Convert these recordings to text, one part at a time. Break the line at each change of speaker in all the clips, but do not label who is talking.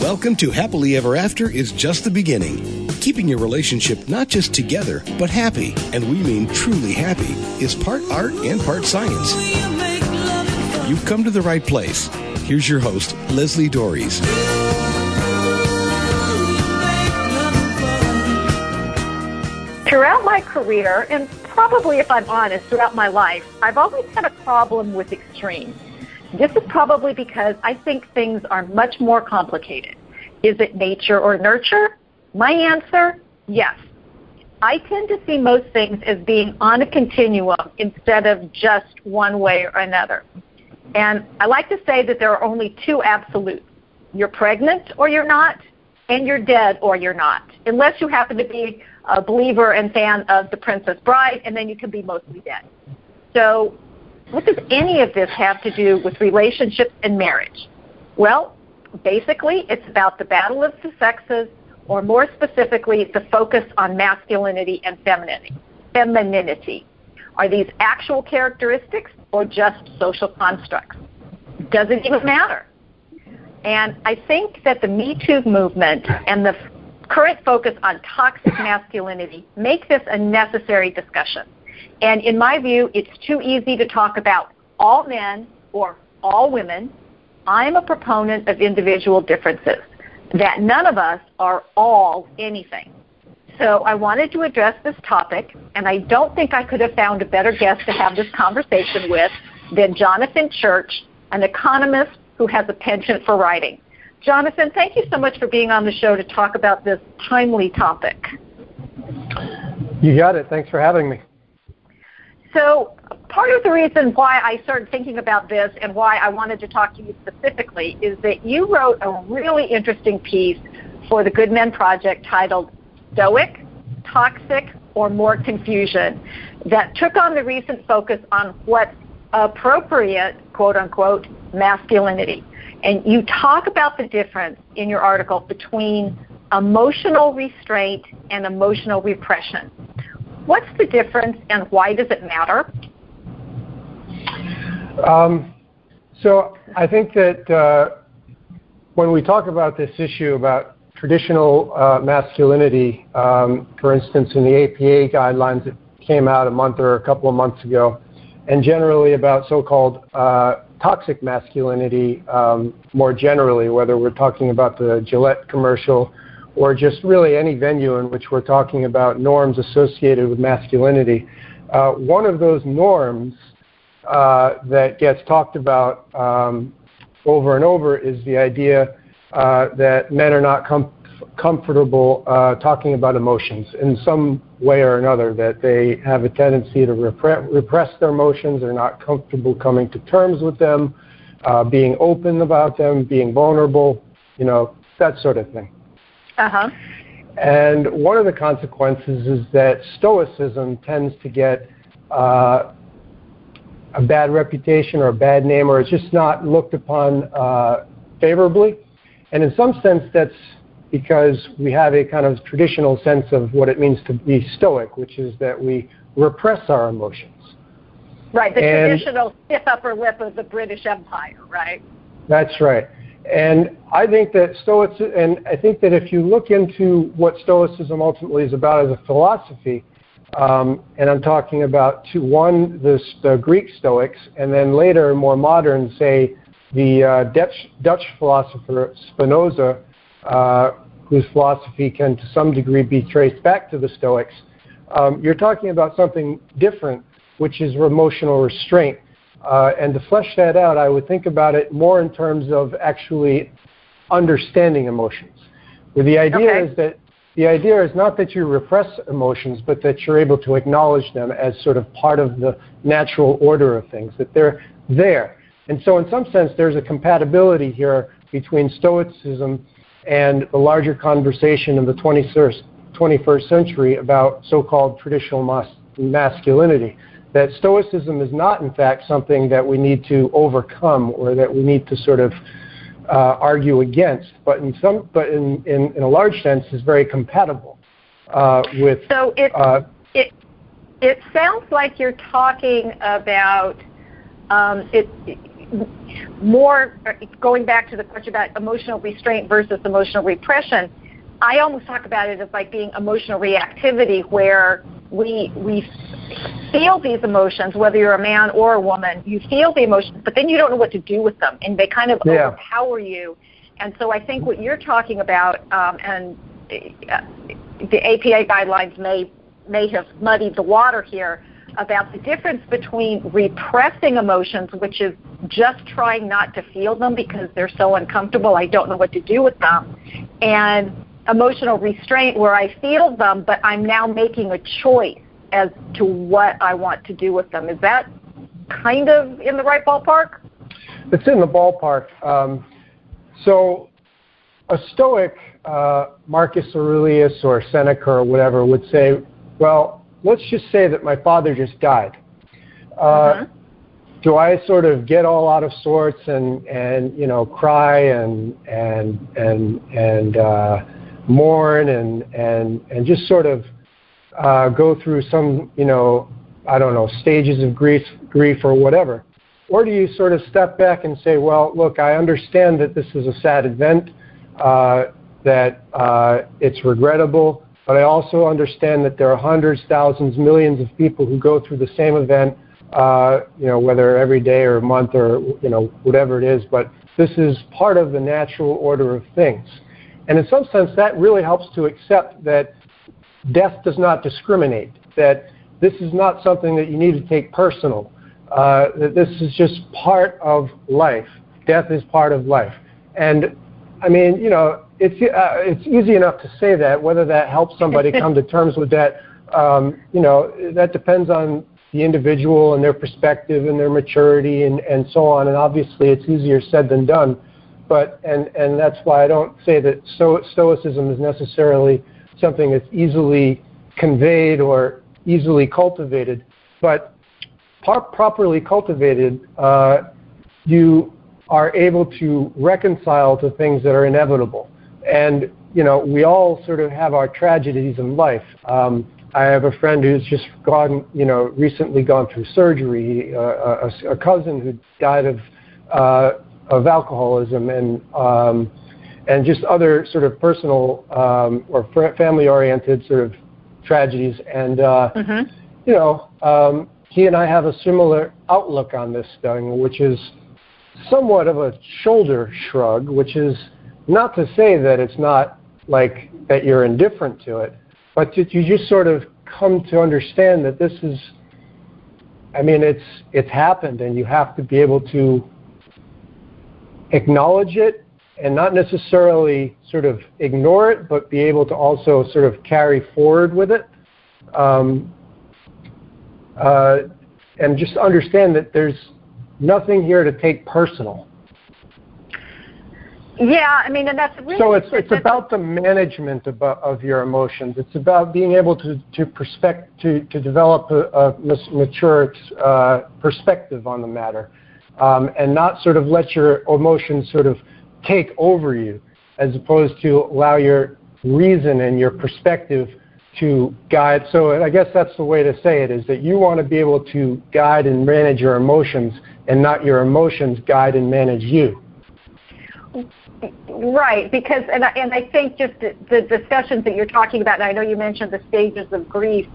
Welcome to Happily Ever After is just the beginning. Keeping your relationship not just together, but happy, and we mean truly happy, is part art and part science. You've come to the right place. Here's your host, Leslie Doares.
Throughout my career, and probably if I'm honest, throughout my life, I've always had a problem with extremes. This is probably because I think things are much more complicated. Is it nature or nurture? My answer, yes. I tend to see most things as being on a continuum instead of just one way or another. And I like to say that there are only two absolutes. You're pregnant or you're not, and you're dead or you're not, unless you happen to be a believer and fan of The Princess Bride, and then you can be mostly dead. So, what does any of this have to do with relationships and marriage? Well, basically, it's about the battle of the sexes, or more specifically, the focus on masculinity and femininity. Femininity. Are these actual characteristics or just social constructs? Does it even matter? And I think that the Me Too movement and the current focus on toxic masculinity make this a necessary discussion. And in my view, it's too easy to talk about all men or all women. I'm a proponent of individual differences, that none of us are all anything. So I wanted to address this topic, and I don't think I could have found a better guest to have this conversation with than Jonathan Church, an economist who has a penchant for writing. Jonathan, thank you so much for being on the show to talk about this timely topic.
You got it. Thanks for having me.
So, part of the reason why I started thinking about this and why I wanted to talk to you specifically is that you wrote a really interesting piece for the Good Men Project titled Stoic, Toxic, or More Confusion that took on the recent focus on what's appropriate, quote unquote, masculinity. And you talk about the difference in your article between emotional restraint and emotional repression. What's the difference and why does it matter?
Um, so I think that uh, when we talk about this issue about traditional uh, masculinity, um, for instance, in the APA guidelines that came out a month or a couple of months ago, and generally about so-called uh, toxic masculinity um, more generally, whether we're talking about the Gillette commercial or just really any venue in which we're talking about norms associated with masculinity. Uh, one of those norms uh, that gets talked about um, over and over is the idea uh, that men are not com- comfortable uh, talking about emotions in some way or another, that they have a tendency to repre- repress their emotions, they're not comfortable coming to terms with them, uh, being open about them, being vulnerable, you know, that sort of thing.
Uh-huh.
And one of the consequences is that Stoicism tends to get uh, a bad reputation or a bad name, or it's just not looked upon uh, favorably. And in some sense, that's because we have a kind of traditional sense of what it means to be stoic, which is that we repress our emotions.
Right, the and traditional stiff upper lip of the British Empire, right?
That's right. And I think that Stoicism, and I think that if you look into what Stoicism ultimately is about as a philosophy, um, and I'm talking about two, one, the, the Greek Stoics, and then later, more modern, say, the uh, Dutch, Dutch philosopher Spinoza, uh, whose philosophy can to some degree be traced back to the Stoics, um, you're talking about something different, which is emotional restraint. Uh, and to flesh that out, I would think about it more in terms of actually understanding emotions. Where the idea okay. is that the idea is not that you repress emotions, but that you're able to acknowledge them as sort of part of the natural order of things, that they're there. And so, in some sense, there's a compatibility here between Stoicism and the larger conversation of the 21st, 21st century about so called traditional mas- masculinity that Stoicism is not, in fact, something that we need to overcome or that we need to sort of uh, argue against, but in some, but in, in, in a large sense, is very compatible uh, with.
So it, uh, it it sounds like you're talking about um, it. more going back to the question about emotional restraint versus emotional repression. I almost talk about it as like being emotional reactivity, where we we feel these emotions, whether you're a man or a woman, you feel the emotions, but then you don't know what to do with them, and they kind of yeah. overpower you. And so I think what you're talking about, um, and uh, the APA guidelines may may have muddied the water here about the difference between repressing emotions, which is just trying not to feel them because they're so uncomfortable, I don't know what to do with them, and emotional restraint where I feel them, but I'm now making a choice as to what I want to do with them. Is that kind of in the right ballpark?
It's in the ballpark. Um, so, a Stoic, uh, Marcus Aurelius or Seneca or whatever, would say, well, let's just say that my father just died. Uh, uh-huh. Do I sort of get all out of sorts and, and you know cry and and and and uh, mourn and and and just sort of uh, go through some you know I don't know stages of grief grief or whatever, or do you sort of step back and say, well, look, I understand that this is a sad event, uh, that uh, it's regrettable, but I also understand that there are hundreds, thousands, millions of people who go through the same event, uh, you know, whether every day or month or you know whatever it is. But this is part of the natural order of things. And in some sense, that really helps to accept that death does not discriminate, that this is not something that you need to take personal, uh, that this is just part of life. Death is part of life. And I mean, you know, it's uh, it's easy enough to say that. Whether that helps somebody come to terms with that, um, you know, that depends on the individual and their perspective and their maturity and, and so on. And obviously, it's easier said than done. But and and that's why I don't say that sto- stoicism is necessarily something that's easily conveyed or easily cultivated. But par- properly cultivated, uh, you are able to reconcile to things that are inevitable. And, you know, we all sort of have our tragedies in life. Um, I have a friend who's just gone, you know, recently gone through surgery, uh, a, a, cousin who died of, uh, of alcoholism and, um, and just other sort of personal um, or family oriented sort of tragedies. And, uh, mm-hmm. you know, um, he and I have a similar outlook on this thing, which is somewhat of a shoulder shrug, which is not to say that it's not like that you're indifferent to it, but that you just sort of come to understand that this is I mean it's it's happened and you have to be able to acknowledge it and not necessarily sort of ignore it, but be able to also sort of carry forward with it. Um, uh, and just understand that there's nothing here to take personal.
Yeah, I mean, and that's really.
So it's it's about the management of, of your emotions. It's about being able to to perspect to to develop a, a mature uh, perspective on the matter, um, and not sort of let your emotions sort of take over you, as opposed to allow your reason and your perspective to guide. So I guess that's the way to say it: is that you want to be able to guide and manage your emotions, and not your emotions guide and manage you.
Right, because and I, and I think just the, the discussions that you're talking about, and I know you mentioned the stages of grief,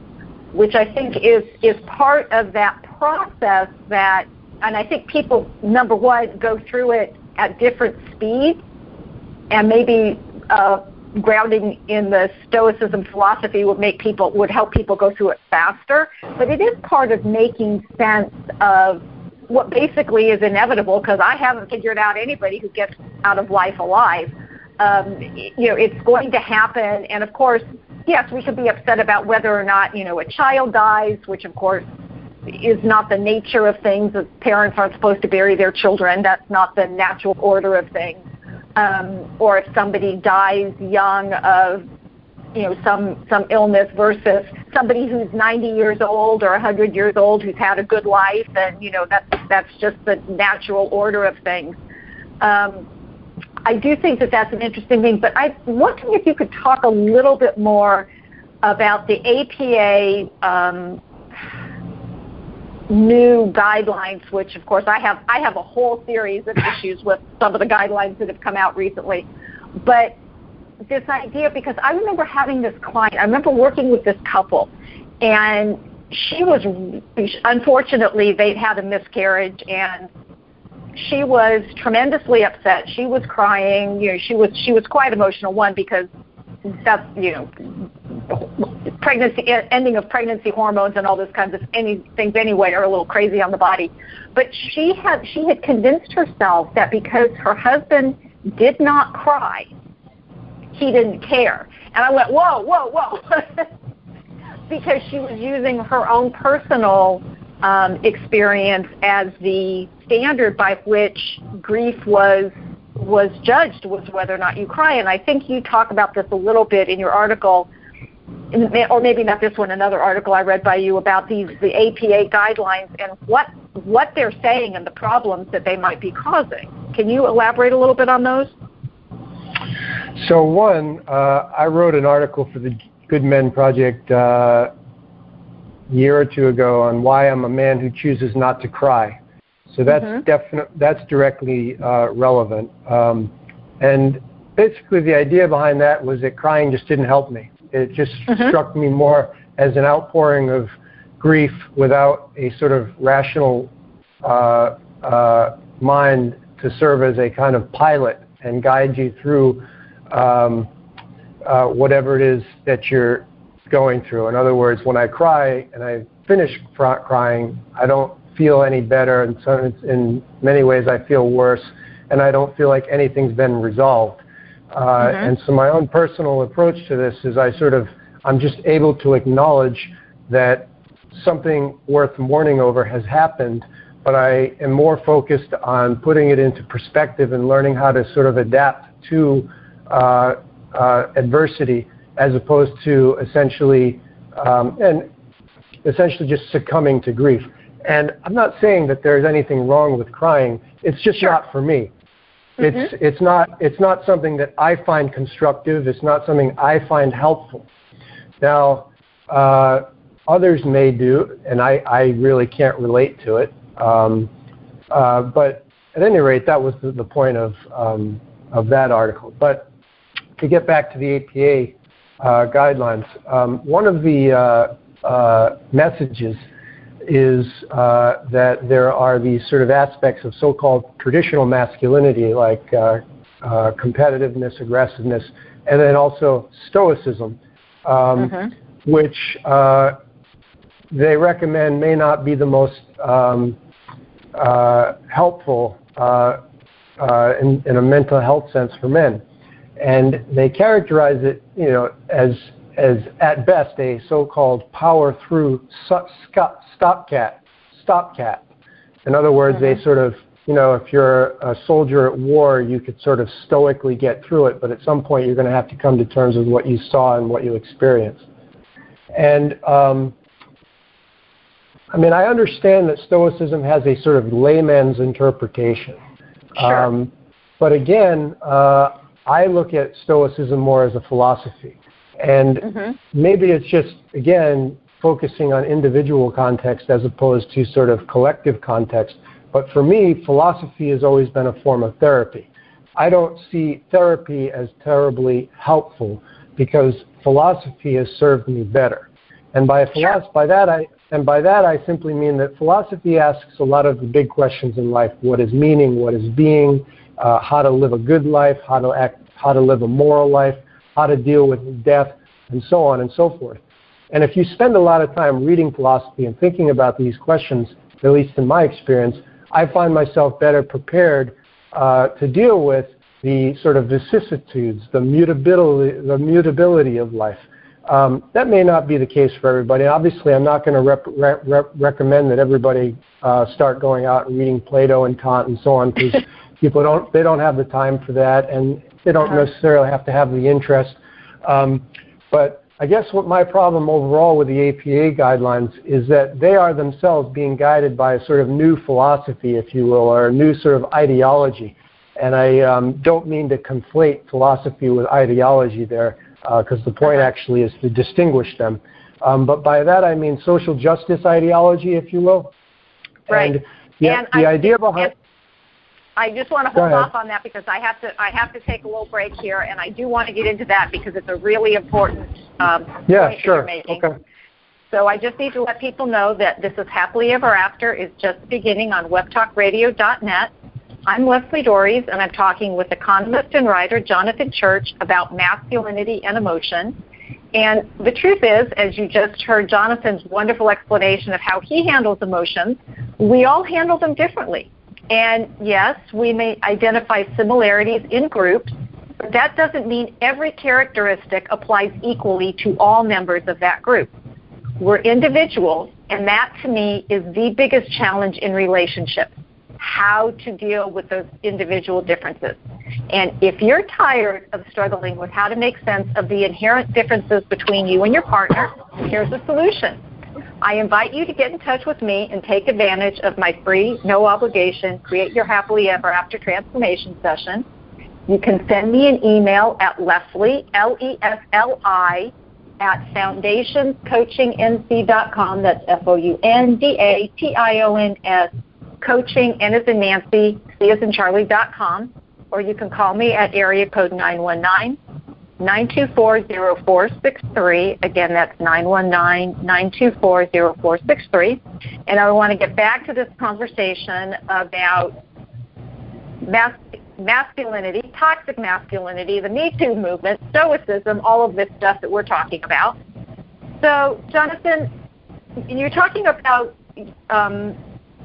which I think is is part of that process that, and I think people number one go through it at different speeds, and maybe uh, grounding in the Stoicism philosophy would make people would help people go through it faster. But it is part of making sense of what basically is inevitable because I haven't figured out anybody who gets out of life alive. Um, you know, it's going to happen, and of course, yes, we could be upset about whether or not you know a child dies, which of course is not the nature of things. That parents aren't supposed to bury their children. That's not the natural order of things. Um, or if somebody dies young of you know some some illness versus somebody who's 90 years old or 100 years old who's had a good life and you know that's that's just the natural order of things um, I do think that that's an interesting thing but I'm wondering if you could talk a little bit more about the APA um, new guidelines, which of course I have I have a whole series of issues with some of the guidelines that have come out recently. But this idea because I remember having this client, I remember working with this couple and she was unfortunately they'd had a miscarriage and she was tremendously upset. She was crying, you know, she was she was quite emotional one because that's you know pregnancy ending of pregnancy hormones and all those kinds of any things anyway are a little crazy on the body. But she had she had convinced herself that because her husband did not cry he didn't care. And i went whoa whoa whoa. Because she was using her own personal um, experience as the standard by which grief was was judged was whether or not you cry. And I think you talk about this a little bit in your article, or maybe not this one, another article I read by you about these the APA guidelines and what what they're saying and the problems that they might be causing. Can you elaborate a little bit on those?
So one, uh, I wrote an article for the Good Men Project uh, a year or two ago on why I'm a man who chooses not to cry. So that's mm-hmm. definite. That's directly uh, relevant. Um, and basically, the idea behind that was that crying just didn't help me. It just mm-hmm. struck me more as an outpouring of grief without a sort of rational uh, uh, mind to serve as a kind of pilot and guide you through um, uh, whatever it is that you're going through. In other words, when I cry and I finish crying, I don't feel any better, and so in many ways I feel worse, and I don't feel like anything's been resolved. Uh, mm-hmm. And so my own personal approach to this is I sort of I'm just able to acknowledge that something worth mourning over has happened, but I am more focused on putting it into perspective and learning how to sort of adapt to uh, uh, adversity as opposed to essentially um, and essentially just succumbing to grief. And I'm not saying that there's anything wrong with crying. It's just sure. not for me. Mm-hmm. It's it's not it's not something that I find constructive. It's not something I find helpful. Now, uh, others may do, and I, I really can't relate to it. Um, uh, but at any rate, that was the, the point of um, of that article. But to get back to the APA uh, guidelines, um, one of the uh, uh, messages is uh, that there are these sort of aspects of so-called traditional masculinity, like uh, uh, competitiveness, aggressiveness, and then also stoicism, um, mm-hmm. which uh, they recommend may not be the most um, uh, helpful uh, in, in a mental health sense for men. And they characterize it, you know, as as at best a so-called power through stopgap. Stopgap. In other words, mm-hmm. they sort of, you know, if you're a soldier at war, you could sort of stoically get through it, but at some point you're going to have to come to terms with what you saw and what you experienced. And um, I mean, I understand that Stoicism has a sort of layman's interpretation.
Sure. Um,
but again, uh, I look at Stoicism more as a philosophy. And mm-hmm. maybe it's just, again, focusing on individual context as opposed to sort of collective context. But for me, philosophy has always been a form of therapy. I don't see therapy as terribly helpful because philosophy has served me better. And by, philosophy, by that I and by that I simply mean that philosophy asks a lot of the big questions in life: what is meaning, what is being, uh, how to live a good life, how to act, how to live a moral life, how to deal with death, and so on and so forth. And if you spend a lot of time reading philosophy and thinking about these questions, at least in my experience, I find myself better prepared uh, to deal with the sort of vicissitudes, the mutability, the mutability of life. Um, that may not be the case for everybody. Obviously, I'm not going to rep- rep- recommend that everybody uh, start going out and reading Plato and Kant and so on because people don't they don't have the time for that, and they don't uh-huh. necessarily have to have the interest. Um, but I guess what my problem overall with the APA guidelines is that they are themselves being guided by a sort of new philosophy, if you will, or a new sort of ideology. And I um, don't mean to conflate philosophy with ideology there, because uh, the point uh-huh. actually is to distinguish them. Um, but by that I mean social justice ideology, if you will.
Right.
And the,
and
the
I
idea behind
I just want to hold off on that because I have to I have to take a little break here, and I do want to get into that because it's a really important um,
yeah,
point
sure.
you're making.
Okay.
So I just need to let people know that this is Happily Ever After is just beginning on webtalkradio.net. I'm Leslie Doares, and I'm talking with economist and writer Jonathan Church about masculinity and emotion. And the truth is, as you just heard Jonathan's wonderful explanation of how he handles emotions, we all handle them differently. And yes, we may identify similarities in groups, but that doesn't mean every characteristic applies equally to all members of that group. We're individuals, and that to me is the biggest challenge in relationships how to deal with those individual differences. And if you're tired of struggling with how to make sense of the inherent differences between you and your partner, here's a solution. I invite you to get in touch with me and take advantage of my free, no obligation, Create Your Happily Ever After Transformation session. You can send me an email at Leslie, L-E-S-L-I, at foundationscoachingnc.com. That's F-O-U-N-D-A-T-I-O-N-S, coaching, N as in Nancy, C as in Charlie.com. Or you can call me at area code 919 924-0463. Again, that's 919-924-0463. And I want to get back to this conversation about mas- masculinity, toxic masculinity, the Me Too movement, stoicism, all of this stuff that we're talking about. So, Jonathan, you're talking about um,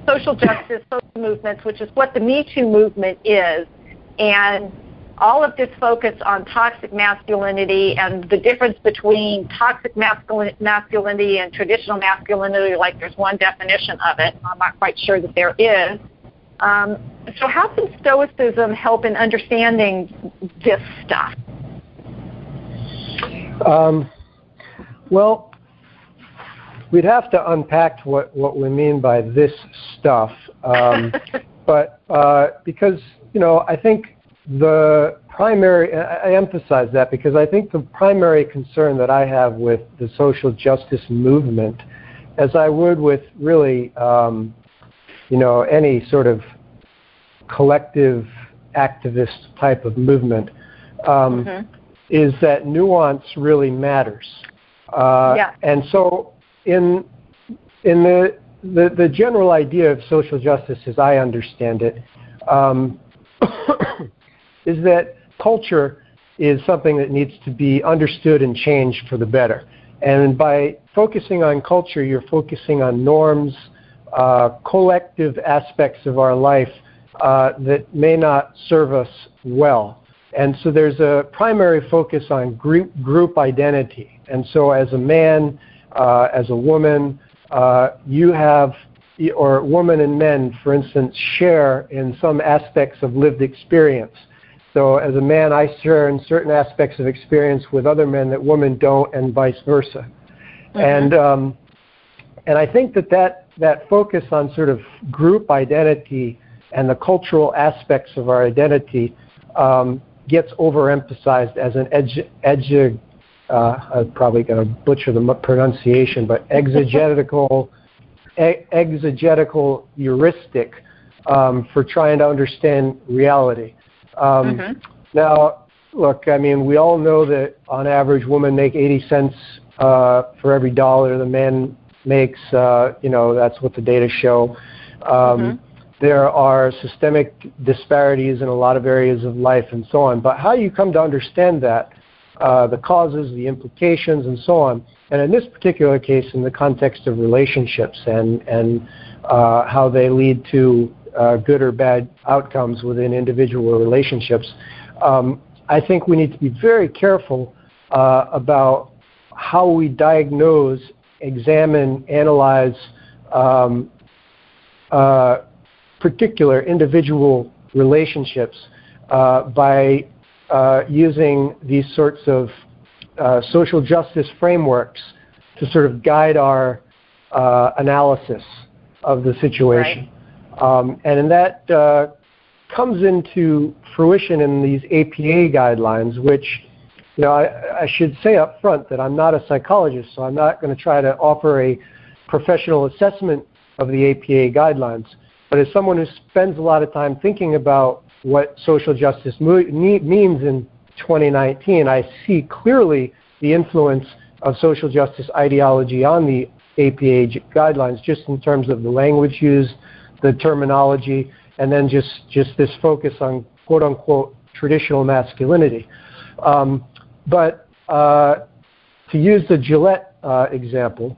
social justice, social movements, which is what the Me Too movement is, and all of this focus on toxic masculinity and the difference between toxic masculinity and traditional masculinity, like there's one definition of it. I'm not quite sure that there is. Um, so, how can Stoicism help in understanding this stuff?
Um, well, we'd have to unpack what, what we mean by this stuff. Um, but uh, because, you know, I think the primary, I emphasize that because I think the primary concern that I have with the social justice movement, as I would with really, um, you know, any sort of collective activist type of movement, um,
Mm-hmm.
is that nuance really matters. Uh,
Yeah.
And so, in in the, the the general idea of social justice, as I understand it, um, is that culture is something that needs to be understood and changed for the better. And by focusing on culture, you're focusing on norms, uh, collective aspects of our life uh, that may not serve us well. And so there's a primary focus on group, group identity. And so as a man, uh, as a woman, uh, you have, or women and men, for instance, share in some aspects of lived experience. So as a man, I share in certain aspects of experience with other men that women don't, and vice versa. And um, and I think that, that that focus on sort of group identity and the cultural aspects of our identity um, gets overemphasized as an edge, edge uh, I'm probably going to butcher the pronunciation, but exegetical, e- exegetical heuristic um, for trying to understand reality. Um, Now, look, I mean, we all know that on average, women make 80 cents uh, for every dollar the man makes. Uh, you know, that's what the data show. Um, There are systemic disparities in a lot of areas of life and so on. But how you come to understand that, uh, the causes, the implications, and so on, and in this particular case, in the context of relationships and, and uh, how they lead to good or bad outcomes within individual relationships, um, I think we need to be very careful uh, about how we diagnose, examine, analyze um, uh, particular individual relationships uh, by uh, using these sorts of uh, social justice frameworks to sort of guide our uh, analysis of the situation. Um, and that uh, comes into fruition in these APA guidelines, which you know, I, I should say up front that I'm not a psychologist, so I'm not going to try to offer a professional assessment of the APA guidelines. But as someone who spends a lot of time thinking about what social justice mo- means in 2019, I see clearly the influence of social justice ideology on the APA guidelines, just in terms of the language used, the terminology, and then just, just this focus on quote unquote traditional masculinity. Um, but uh, to use the Gillette uh, example,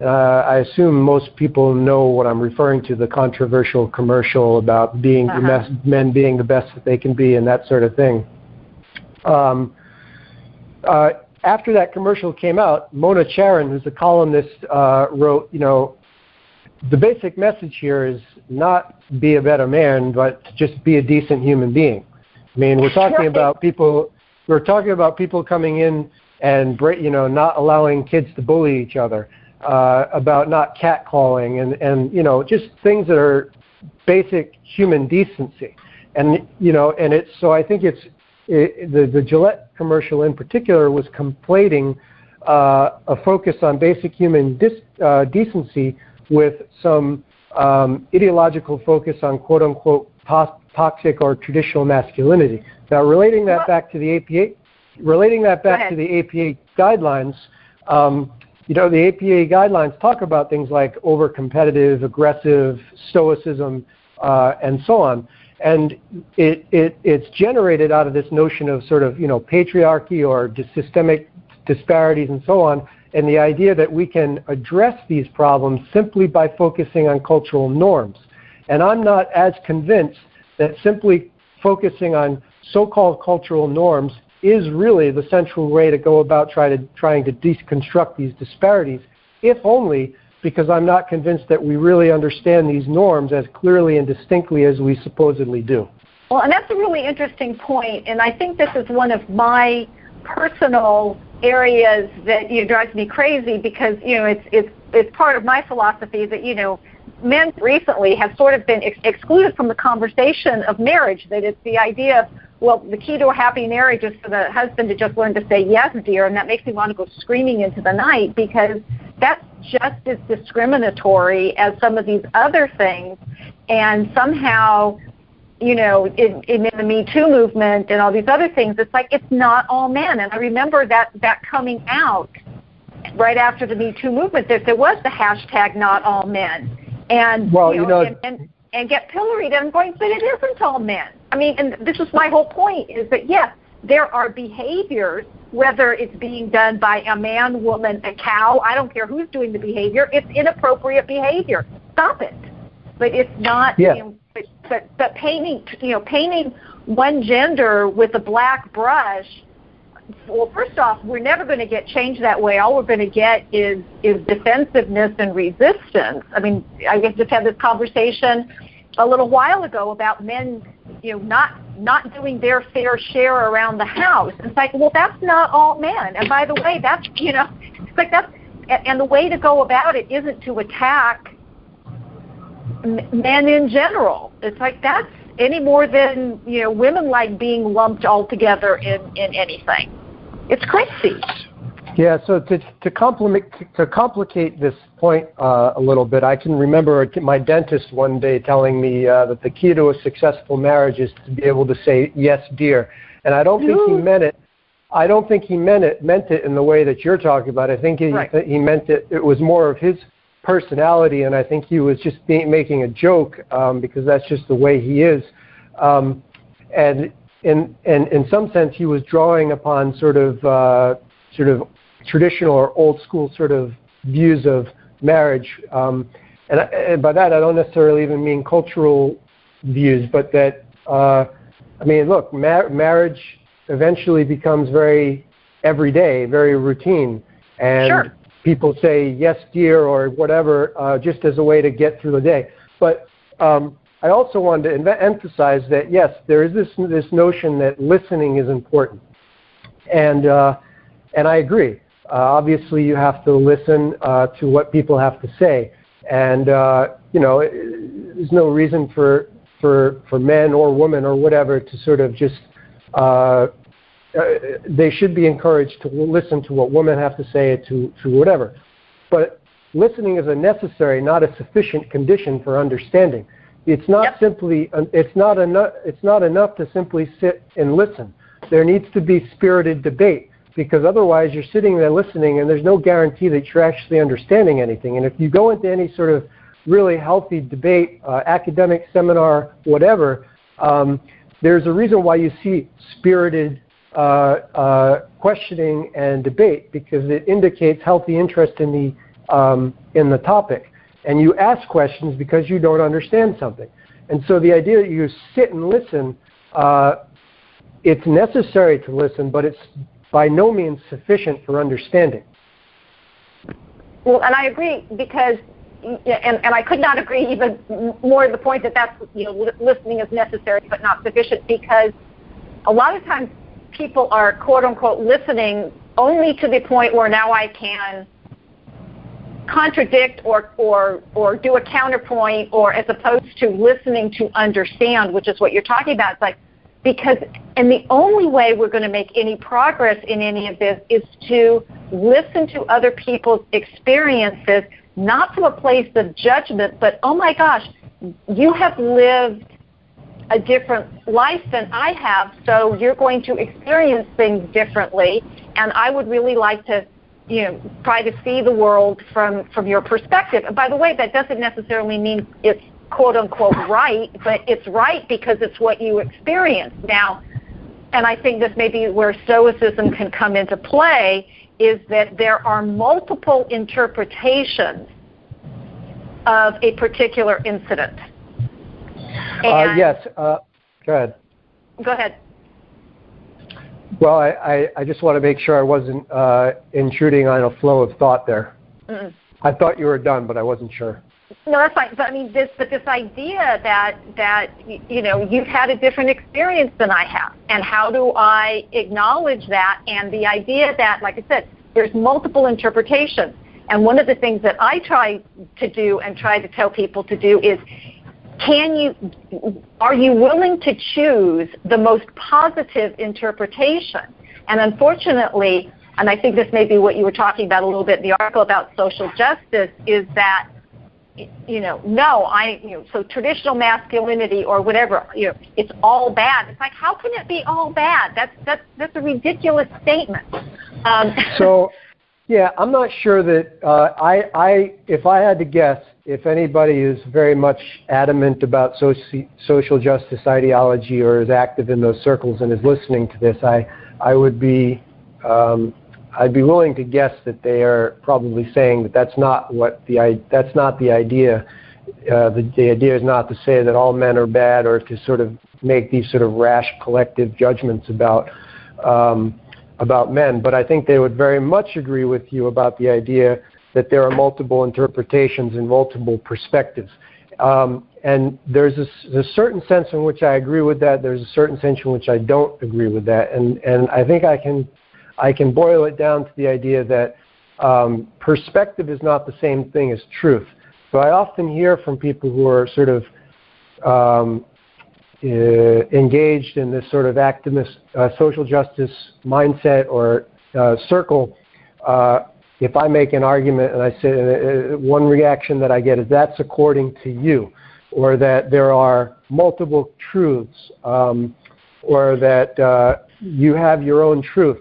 uh, I assume most people know what I'm referring to the controversial commercial about being uh-huh. men being the best that they can be and that sort of thing. Um, uh, after that commercial came out, Mona Charen, who's a columnist, uh, wrote, you know, the basic message here is not be a better man, but just be a decent human being. I mean, we're talking about people. We're talking about people coming in and you know not allowing kids to bully each other, uh, about not catcalling, and and you know just things that are basic human decency. And you know, and it's so I think it's it, the the Gillette commercial in particular was conflating uh, a focus on basic human dis, uh, decency with some um, ideological focus on quote unquote toxic or traditional masculinity. Now, relating that back to the APA, relating that back to the APA guidelines, um, you know, the APA guidelines talk about things like over-competitive, aggressive, stoicism, uh, and so on. And it, it, it's generated out of this notion of sort of, you know, patriarchy or systemic disparities and so on, and the idea that we can address these problems simply by focusing on cultural norms. And I'm not as convinced that simply focusing on so-called cultural norms is really the central way to go about try to, trying to deconstruct these disparities, if only because I'm not convinced that we really understand these norms as clearly and distinctly as we supposedly do.
Well, and that's a really interesting point, and I think this is one of my personal areas that you know, drives me crazy because you know it's it's it's part of my philosophy that you know men recently have sort of been ex- excluded from the conversation of marriage. That it's the idea of well, the key to a happy marriage is for the husband to just learn to say yes, dear, and that makes me want to go screaming into the night because that's just as discriminatory as some of these other things. And somehow, you know, in, in the Me Too movement and all these other things, it's like it's not all men. And I remember that that coming out right after the Me Too movement that there was the hashtag Not All Men. And
well,
you
know,
you know and, and, and get pilloried. And I'm going, but it isn't all men. I mean, and this is my whole point is that yes, there are behaviors, whether it's being done by a man, woman, a cow, I don't care who's doing the behavior, it's inappropriate behavior. Stop it. But it's not
yeah.
But, but painting you know, painting one gender with a black brush well, first off, we're never going to get change that way. All we're going to get is is defensiveness and resistance. I mean, I just had this conversation a little while ago about men, you know, not not doing their fair share around the house. It's like, well, that's not all men. And by the way, that's you know, it's like that's and the way to go about it isn't to attack men in general. It's like that's any more than you know women like being lumped all together in in anything. It's crazy.
Yeah, so to to complicate to complicate this point uh, a little bit, I can remember my dentist one day telling me uh, that the key to a successful marriage is to be able to say yes, dear, and I don't think he meant it. I don't think he meant it meant it in the way that you're talking about. I think he
right.
he meant it. It was more of his personality, and I think he was just making a joke um, because that's just the way he is. Um, and in, in in some sense, he was drawing upon sort of uh, sort of traditional or old school sort of views of marriage. Um, and, I, and, by that, I don't necessarily even mean cultural views, but that, uh, I mean, look, mar- marriage eventually becomes very everyday, very routine. And
sure.
People say, yes, dear, or whatever, uh, just as a way to get through the day. But um, I also wanted to inve- emphasize that, yes, there is this, this notion that listening is important. And, uh, and I agree. Uh, obviously, you have to listen uh, to what people have to say, and uh, you know, there's no reason for for for men or women or whatever to sort of just. Uh, they should be encouraged to listen to what women have to say to to whatever, but listening is a necessary, not a sufficient condition for understanding. It's not
Yep.
simply it's not enough it's not enough to simply sit and listen. There needs to be spirited debate because otherwise you're sitting there listening and there's no guarantee that you're actually understanding anything. And if you go into any sort of really healthy debate, uh, academic seminar, whatever, um, there's a reason why you see spirited questioning and debate because it indicates healthy interest in the um, in the topic, and you ask questions because you don't understand something. And so the idea that you sit and listen, uh, it's necessary to listen, but it's by no means sufficient for understanding.
Well, and I agree because, and, and I could not agree even more to the point that that's, you know, listening is necessary but not sufficient because a lot of times people are quote unquote listening only to the point where now I can contradict or, or, or do a counterpoint or as opposed to listening to understand, which is what you're talking about. It's like, because, and the only way we're going to make any progress in any of this is to listen to other people's experiences, not from a place of judgment, but, oh my gosh, you have lived a different life than I have, so you're going to experience things differently, and I would really like to you know, try to see the world from, from your perspective. And by the way, that doesn't necessarily mean it's quote unquote right, but it's right because it's what you experience. Now, and I think this may be where Stoicism can come into play, is that there are multiple interpretations of a particular incident.
Uh, yes, uh, go ahead.
Go ahead.
Well, I, I, I just want to make sure I wasn't uh, intruding on a flow of thought there.
Mm-mm.
I thought you were done, but I wasn't sure.
No, that's fine. But I mean, this, but this idea that that you know you've had a different experience than I have, and how do I acknowledge that? And the idea that, like I said, there's multiple interpretations. And one of the things that I try to do and try to tell people to do is can you are you willing to choose the most positive interpretation? And unfortunately and i think this may be what you were talking about a little bit in the article about social justice is that you know no i you know so traditional masculinity or whatever you know it's all bad. It's like how can it be all bad? That's that's that's a ridiculous statement. Um,
so yeah i'm not sure that uh, i i if i had to guess if anybody is very much adamant about soci- social justice ideology or is active in those circles and is listening to this, I, I would be, um, I'd be willing to guess that they are probably saying that that's not what the that's not the idea. Uh, the, the idea is not to say that all men are bad or to sort of make these sort of rash collective judgments about um, about men. But I think they would very much agree with you about the idea that there are multiple interpretations and multiple perspectives. Um, and there's a, a, certain sense in which I agree with that. There's a certain sense in which I don't agree with that. And, and I think I can, I can boil it down to the idea that um, perspective is not the same thing as truth. So I often hear from people who are sort of um, uh, engaged in this sort of activist uh, social justice mindset or uh, circle uh, if I make an argument and I say uh, uh, one reaction that I get is that's according to you, or that there are multiple truths, um, or that uh, you have your own truth.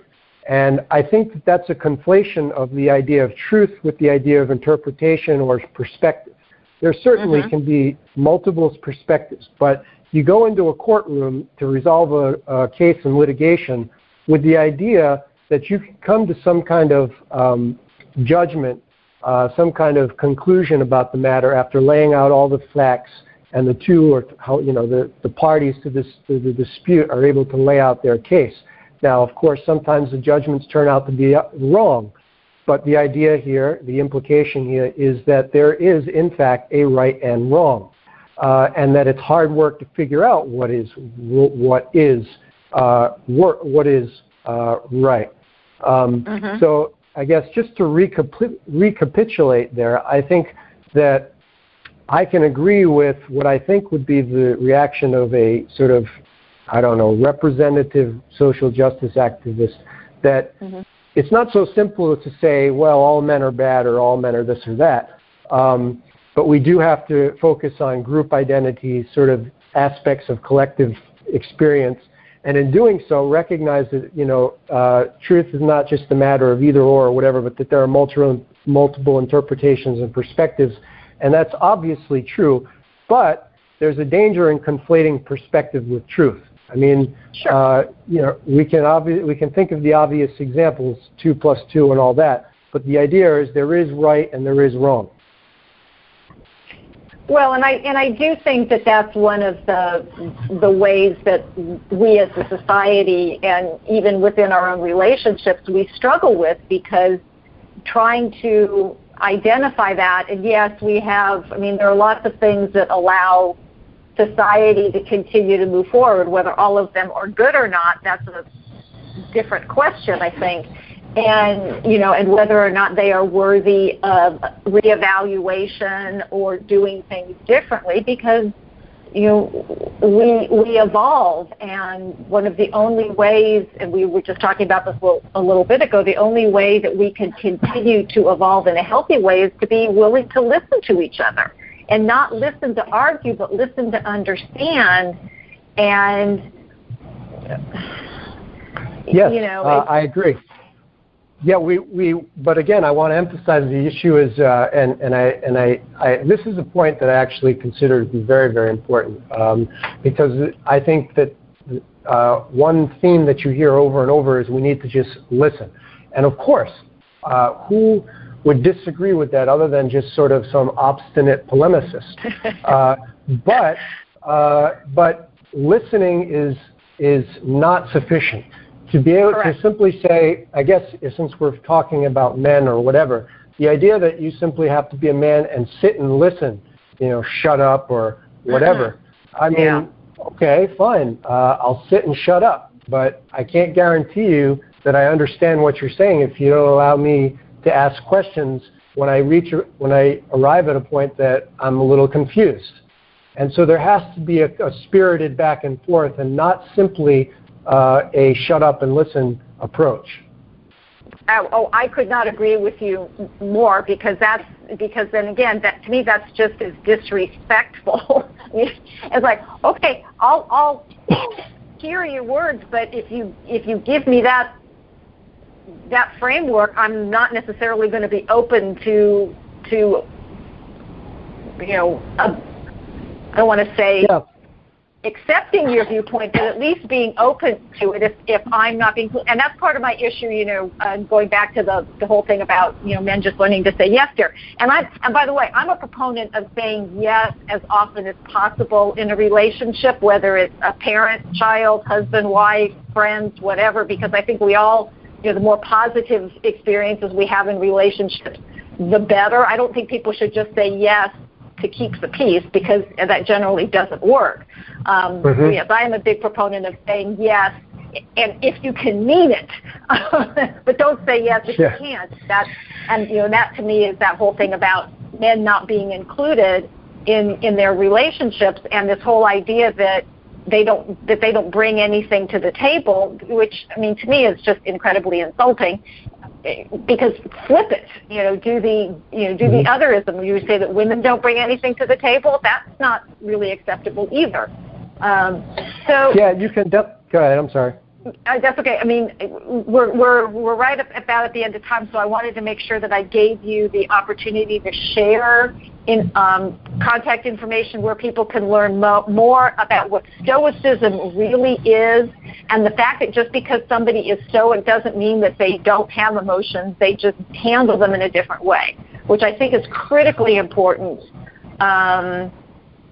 And I think that that's a conflation of the idea of truth with the idea of interpretation or perspective. There certainly mm-hmm. can be multiple perspectives, but you go into a courtroom to resolve a, a case in litigation with the idea that you can come to some kind of um, judgment, uh, some kind of conclusion about the matter after laying out all the facts and the two or how you know the, the parties to this to the dispute are able to lay out their case. Now, of course, sometimes the judgments turn out to be uh, wrong, but the idea here, the implication here, is that there is in fact a right and wrong, uh, and that it's hard work to figure out what is what is uh, what is uh, right. Um, mm-hmm. So I guess just to recapitulate there, I think that I can agree with what I think would be the reaction of a sort of, I don't know, representative social justice activist that mm-hmm. it's not so simple to say, well, all men are bad or all men are this or that. Um, but we do have to focus on group identity, sort of aspects of collective experience, and in doing so, recognize that you know uh, truth is not just a matter of either or or whatever, but that there are multiple multiple interpretations and perspectives, and that's obviously true. But there's a danger in conflating perspective with truth. I mean,
sure. uh,
you know, we can obvi- we can think of the obvious examples, two plus two and all that, but the idea is there is right and there is wrong.
Well, and I and I do think that that's one of the the ways that we as a society and even within our own relationships we struggle with because trying to identify that and yes we have I mean there are lots of things that allow society to continue to move forward. Whether all of them are good or not that's a different question I think and you know and whether or not they are worthy of reevaluation or doing things differently because you know we we evolve. And one of the only ways and we were just talking about this a little bit ago the only way that we can continue to evolve in a healthy way is to be willing to listen to each other and not listen to argue but listen to understand. And
yes,
you know
uh, I agree yeah, we, we but again, I want to emphasize the issue is, uh, and, and, I, and I, I, this is a point that I actually consider to be very, very important um, because I think that uh, one theme that you hear over and over is we need to just listen. And of course, uh, who would disagree with that other than just sort of some obstinate polemicist? Uh, but, uh, but listening is, is not sufficient to be able Correct. to simply say, I guess since we're talking about men or whatever, the idea that you simply have to be a man and sit and listen, you know, shut up or whatever.
Mm-hmm.
I mean,
yeah.
okay, fine, uh, I'll sit and shut up, but I can't guarantee you that I understand what you're saying if you don't allow me to ask questions when I reach when I arrive at a point that I'm a little confused. And so there has to be a, a spirited back and forth and not simply Uh, a shut up and listen approach.
Oh, oh, I could not agree with you more because that's because then again, that to me that's just as disrespectful. it's like, okay, I'll I'll hear your words, but if you if you give me that that framework, I'm not necessarily going to be open to to you know. I don't want to say
yeah
accepting your viewpoint, but at least being open to it if, if I'm not being, and that's part of my issue, you know, uh, going back to the, the whole thing about, you know, men just learning to say yes here. And I, and by the way, I'm a proponent of saying yes as often as possible in a relationship, whether it's a parent, child, husband, wife, friends, whatever, because I think we all, you know, the more positive experiences we have in relationships, the better. I don't think people should just say yes to keep the peace because that generally doesn't work. Um, mm-hmm. Yes, I am a big proponent of saying yes, and if you can mean it, but don't say yes if yeah. you can't. That and you know that to me is that whole thing about men not being included in in their relationships and this whole idea that they don't that they don't bring anything to the table, which I mean to me is just incredibly insulting because flip it, you know, do the you know do the mm-hmm. otherism. You say that women don't bring anything to the table. That's not really acceptable either. Um, so
yeah, you can. Go ahead. I'm sorry.
Uh, that's okay. I mean, we're we're we're right about at the end of time, so I wanted to make sure that I gave you the opportunity to share in um, contact information where people can learn mo- more about what Stoicism really is, and the fact that just because somebody is Stoic doesn't mean that they don't have emotions. They just handle them in a different way, which I think is critically important um,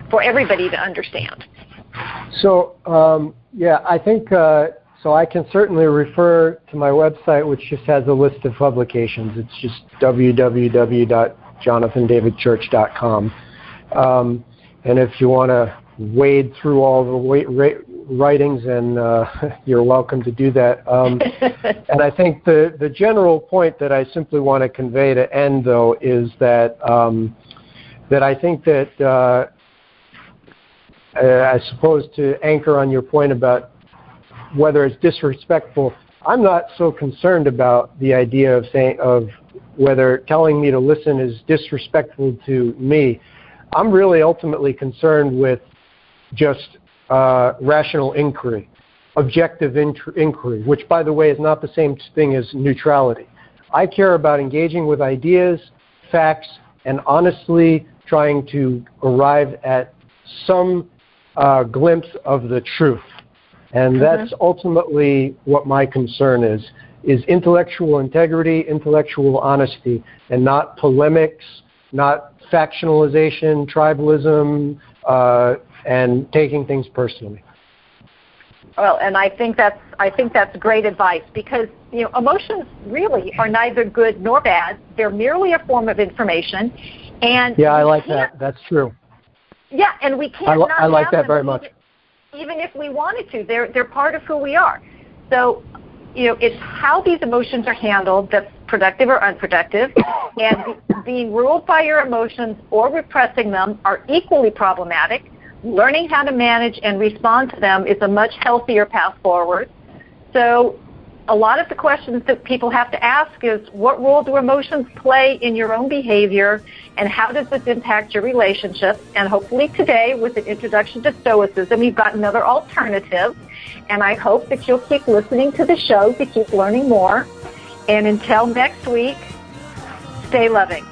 for everybody to understand.
So um, yeah, I think. Uh, so I can certainly refer to my website, which just has a list of publications. It's just www.jonathandavidchurch.com. Um, and if you want to wade through all the writings, and uh, you're welcome to do that. Um, and I think the, the general point that I simply want to convey to end, though, is that um, that I think that uh, uh, I suppose to anchor on your point about whether it's disrespectful, I'm not so concerned about the idea of saying of whether telling me to listen is disrespectful to me. I'm really ultimately concerned with just uh, rational inquiry, objective inquiry, which, by the way, is not the same thing as neutrality. I care about engaging with ideas, facts, and honestly trying to arrive at some uh, glimpse of the truth. And mm-hmm. that's ultimately what my concern is, is intellectual integrity, intellectual honesty, and not polemics, not factionalization, tribalism, uh, and taking things personally.
Well, and I think that's I think that's great advice because you know emotions really are neither good nor bad. They're merely a form of information, and
yeah, I like that. That's true.
Yeah, and we can't. I,
lo- I like that very much.
Even if we wanted to, they're they're part of who we are. So, you know, it's how these emotions are handled that's productive or unproductive, and being ruled by your emotions or repressing them are equally problematic learning how to manage and respond to them is a much healthier path forward. So a lot of the questions that people have to ask is what role do emotions play in your own behavior and how does this impact your relationships? And hopefully today with an introduction to Stoicism, you've got another alternative. And I hope that you'll keep listening to the show to keep learning more. And until next week, stay loving.